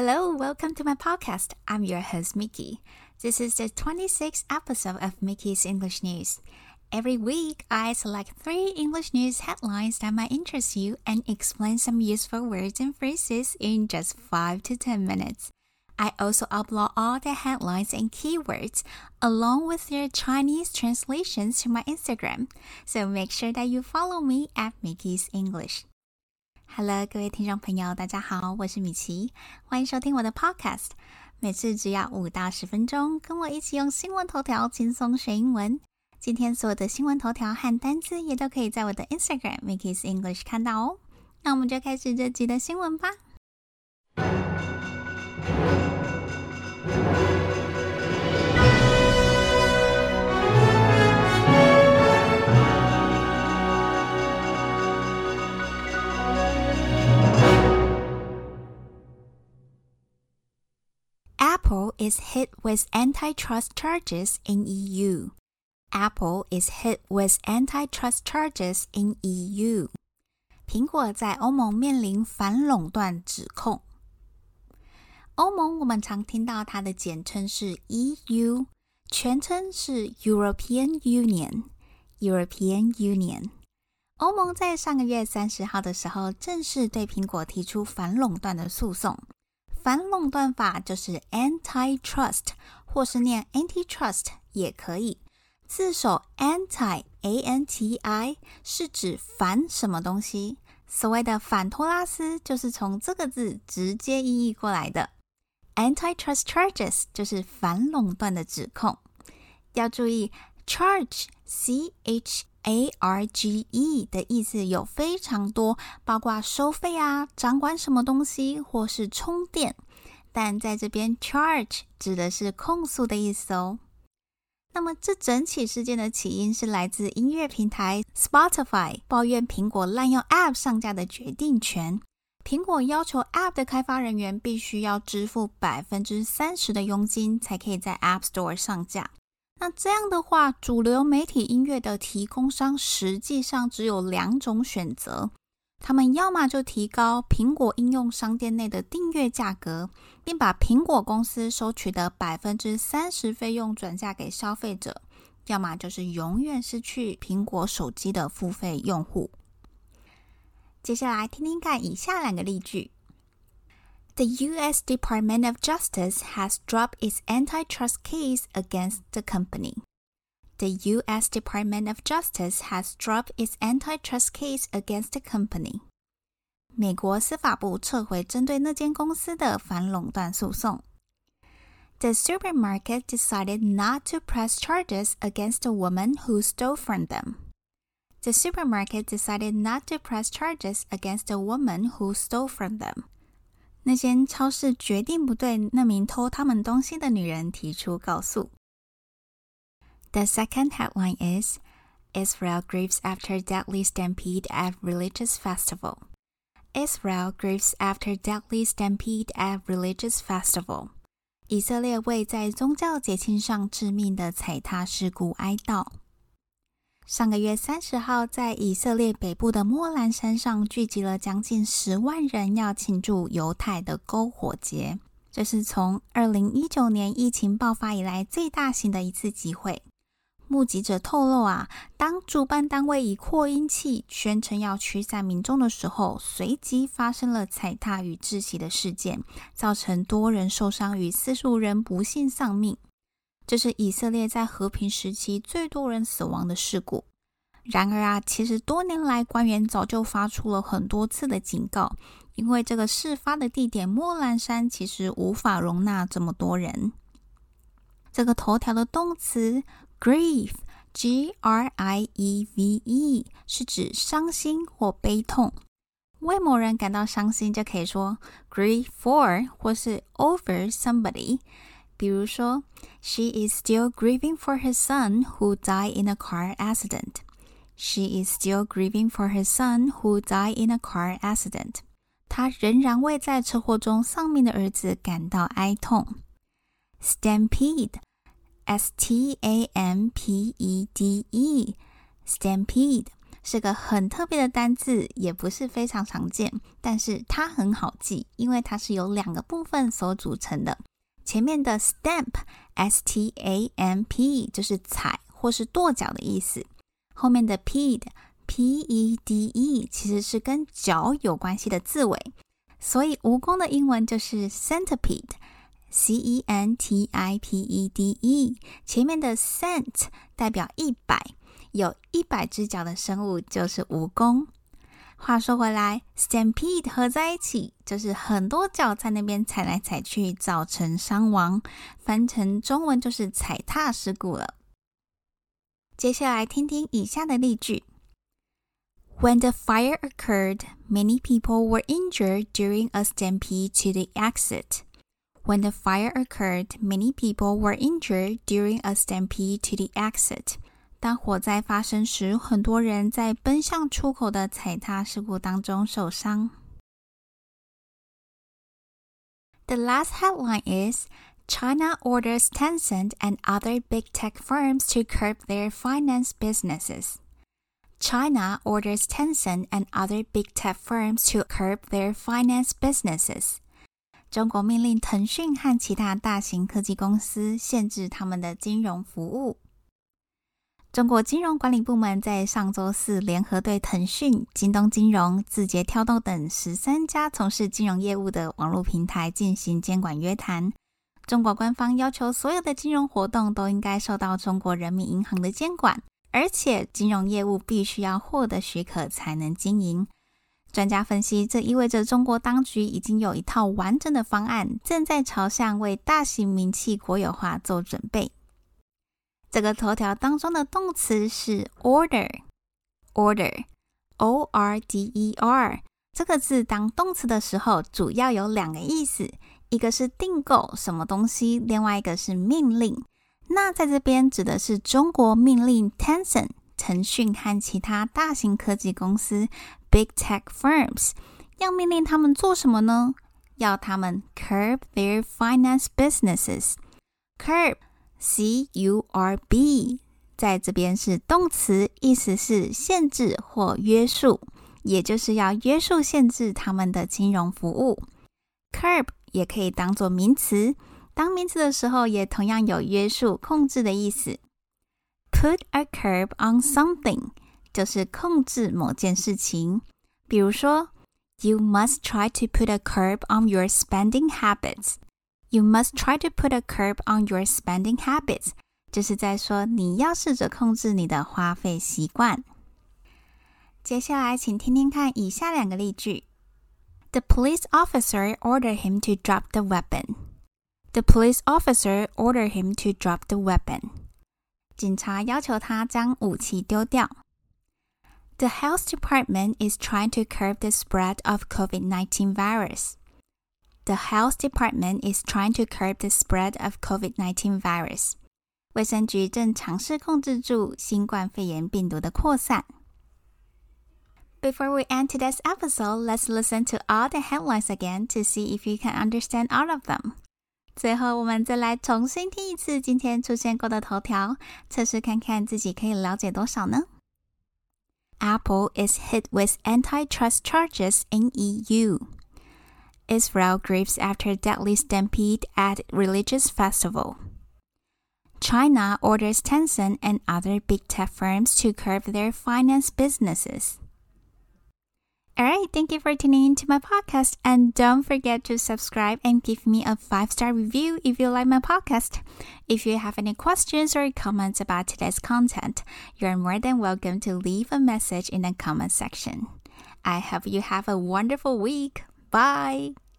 Hello, welcome to my podcast. I'm your host, Mickey. This is the 26th episode of Mickey's English News. Every week, I select three English news headlines that might interest you and explain some useful words and phrases in just 5 to 10 minutes. I also upload all the headlines and keywords along with their Chinese translations to my Instagram. So make sure that you follow me at Mickey's English. Hello，各位听众朋友，大家好，我是米奇，欢迎收听我的 Podcast。每次只要五到十分钟，跟我一起用新闻头条轻松学英文。今天所有的新闻头条和单词也都可以在我的 Instagram Mickey's English 看到哦。那我们就开始这集的新闻吧。is hit with antitrust charges in EU. Apple is hit with antitrust charges in EU. 苹果在欧盟面临反垄断指控。欧盟我们常听到它的简称是 EU，全称是 European Union。European Union。欧盟在上个月三十号的时候，正式对苹果提出反垄断的诉讼。 反垄断法就是 antitrust，或是念 antitrust 也可以。字首 anti a n t i 是指反什么东西，所谓的反托拉斯就是从这个字直接音译过来的。Antitrust charges 就是反垄断的指控。要注意，charge c h a r g e 的意思有非常多，包括收费啊、掌管什么东西或是充电。但在这边，charge 指的是控诉的意思哦。那么，这整起事件的起因是来自音乐平台 Spotify 抱怨苹果滥用 App 上架的决定权。苹果要求 App 的开发人员必须要支付百分之三十的佣金，才可以在 App Store 上架。那这样的话，主流媒体音乐的提供商实际上只有两种选择：他们要么就提高苹果应用商店内的订阅价格，并把苹果公司收取的百分之三十费用转嫁给消费者；要么就是永远失去苹果手机的付费用户。接下来听听看以下两个例句 ：The U.S. Department of Justice has dropped its antitrust case against the company. The U.S. Department of Justice has dropped its antitrust case against the company. 美国司法部撤回针对那间公司的反垄断诉讼。The supermarket decided not to press charges against a woman who stole from them the supermarket decided not to press charges against a woman who stole from them. 那间超市决定不对那名偷他们东西的女人提出告诉。The second headline is Israel grieves after deadly stampede at religious festival. Israel grieves after deadly stampede at religious festival. 以色列为在宗教节庆上致命的踩踏事故哀悼。 上个月三十号，在以色列北部的莫兰山上聚集了将近十万人，要庆祝犹太的篝火节。这是从二零一九年疫情爆发以来最大型的一次集会。目击者透露啊，当主办单位以扩音器宣称要驱散民众的时候，随即发生了踩踏与窒息的事件，造成多人受伤与四十五人不幸丧命。这是以色列在和平时期最多人死亡的事故。然而啊，其实多年来官员早就发出了很多次的警告，因为这个事发的地点莫兰山其实无法容纳这么多人。这个头条的动词 grieve（g r i e v e） 是指伤心或悲痛。为某人感到伤心，就可以说 grieve for 或是 over somebody。比如说 ，She is still grieving for her son who died in a car accident. She is still grieving for her son who died in a car accident. 她仍然为在车祸中丧命的儿子感到哀痛。Stampede, S T A M P E D E, stampede 是个很特别的单字，也不是非常常见，但是它很好记，因为它是由两个部分所组成的。 前面的 stamp，s t a m p，就是踩或是跺脚的意思。后面的 ped，p e d e，其实是跟脚有关系的字尾。所以蜈蚣的英文就是 centipede，c e n t i p e d e。前面的 cent 代表一百，有一百只脚的生物就是蜈蚣。话说回来，stampede 合在一起就是很多脚在那边踩来踩去，造成伤亡。翻成中文就是踩踏事故了。接下来听听以下的例句。When the fire occurred, many people were injured during a stampede to the exit. When the fire occurred, many people were injured during a stampede to the exit. 当火灾发生时，很多人在奔向出口的踩踏事故当中受伤。The last headline is China orders Tencent and other big tech firms to curb their finance businesses. China orders Tencent and other big tech firms to curb their finance businesses. 中国命令腾讯和其他大型科技公司限制他们的金融服务。 中国金融管理部门在上周四联合对腾讯、京东金融、字节跳动等十三家从事金融业务的网络平台进行监管约谈。中国官方要求所有的金融活动都应该受到中国人民银行的监管。而且，金融业务必须要获得许可才能经营。专家分析，这意味着中国当局已经有一套完整的方案，正在朝向为大型名气国有化做准备。这个头条当中的动词是 order，order，o r d e r 这个字当动词的时候，主要有两个意思：一个是订购什么东西，另外一个是命令。那在这边指的是中国命令 Tencent、腾讯和其他大型科技公司 Big Tech Firms 要命令他们做什么呢？要他们 curb their finance businesses。curb c u r b 在这边是动词，意思是限制或约束，也就是要约束、限制他们的金融服务。curb 也可以当做名词。当名词的时候，也同样有约束、控制的意思。Put a curb on something 就是控制某件事情。比如说，You must try to put a curb on your spending habits. You must try to put a curb on your spending habits，就是在说你要试着控制你的花费习惯。接下来，请听听看以下两个例句：The police officer ordered him to drop the weapon. The police officer ordered him to drop the weapon. 警察要求他将武器丢掉。The health department is trying to curb the spread of COVID-19 virus. The health department is trying to curb the spread of COVID-19 virus. 卫生局正尝试控制住新冠肺炎病毒的扩散。Before we end today's episode, let's listen to all the headlines again to see if you can understand all of them. 最后，我们再来重新听一次今天出现过的头条，测试看看自己可以了解多少呢？Apple is hit with antitrust charges in EU. Israel grieves after deadly stampede at religious festival. China orders Tencent and other big tech firms to curb their finance businesses. All right, thank you for tuning into my podcast. And don't forget to subscribe and give me a five star review if you like my podcast. If you have any questions or comments about today's content, you're more than welcome to leave a message in the comment section. I hope you have a wonderful week. Bye.